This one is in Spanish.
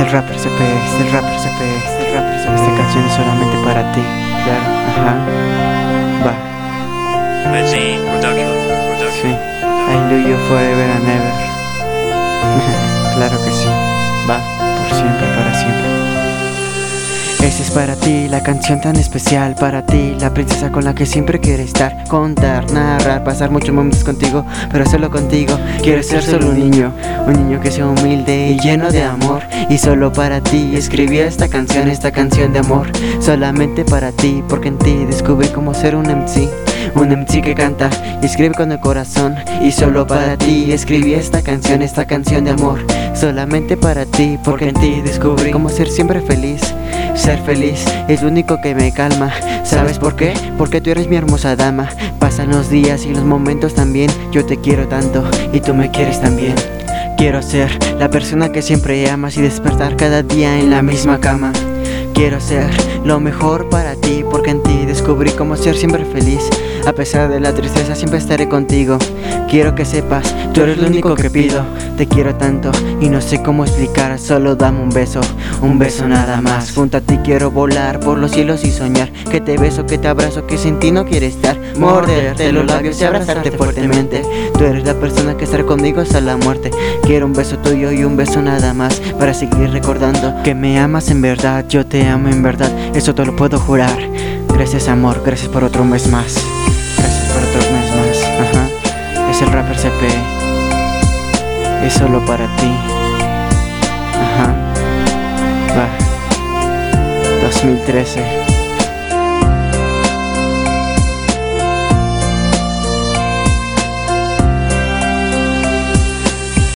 el rapper CP, es el rapper CP, es el rapper CP. Esta canción es solamente para ti, claro, ajá. Va. Sí. I love you forever and ever. claro que sí. Va, por siempre. Es para ti, la canción tan especial para ti, la princesa con la que siempre quiero estar, contar, narrar, pasar muchos momentos contigo, pero solo contigo. Quiero ser solo un niño, un niño que sea humilde y lleno de amor. Y solo para ti escribí esta canción, esta canción de amor, solamente para ti, porque en ti descubrí cómo ser un MC. Un MC que canta y escribe con el corazón Y solo para ti escribí esta canción, esta canción de amor Solamente para ti, porque en ti descubrí cómo ser siempre feliz Ser feliz es lo único que me calma. ¿Sabes por qué? Porque tú eres mi hermosa dama. Pasan los días y los momentos también. Yo te quiero tanto y tú me quieres también. Quiero ser la persona que siempre amas y despertar cada día en la misma cama. Quiero ser lo mejor para ti porque descubrí cómo ser siempre feliz. A pesar de la tristeza siempre estaré contigo. Quiero que sepas, tú eres lo único que pido. Te quiero tanto y no sé cómo explicar, solo dame un beso, un beso nada más. Junto a ti quiero volar por los cielos y soñar. Que te beso, que te abrazo, que sin ti no quiero estar. Morderte los labios y abrazarte fuertemente. Tú eres la persona que estará conmigo hasta la muerte. Quiero un beso tuyo y un beso nada más para seguir recordando que me amas en verdad. Yo te amo en verdad, eso te lo puedo jurar. Gracias amor, gracias por otro mes más. Gracias por otro mes más. Ajá. Es el rapper CP. Es solo para ti. Ajá. Va. 2013.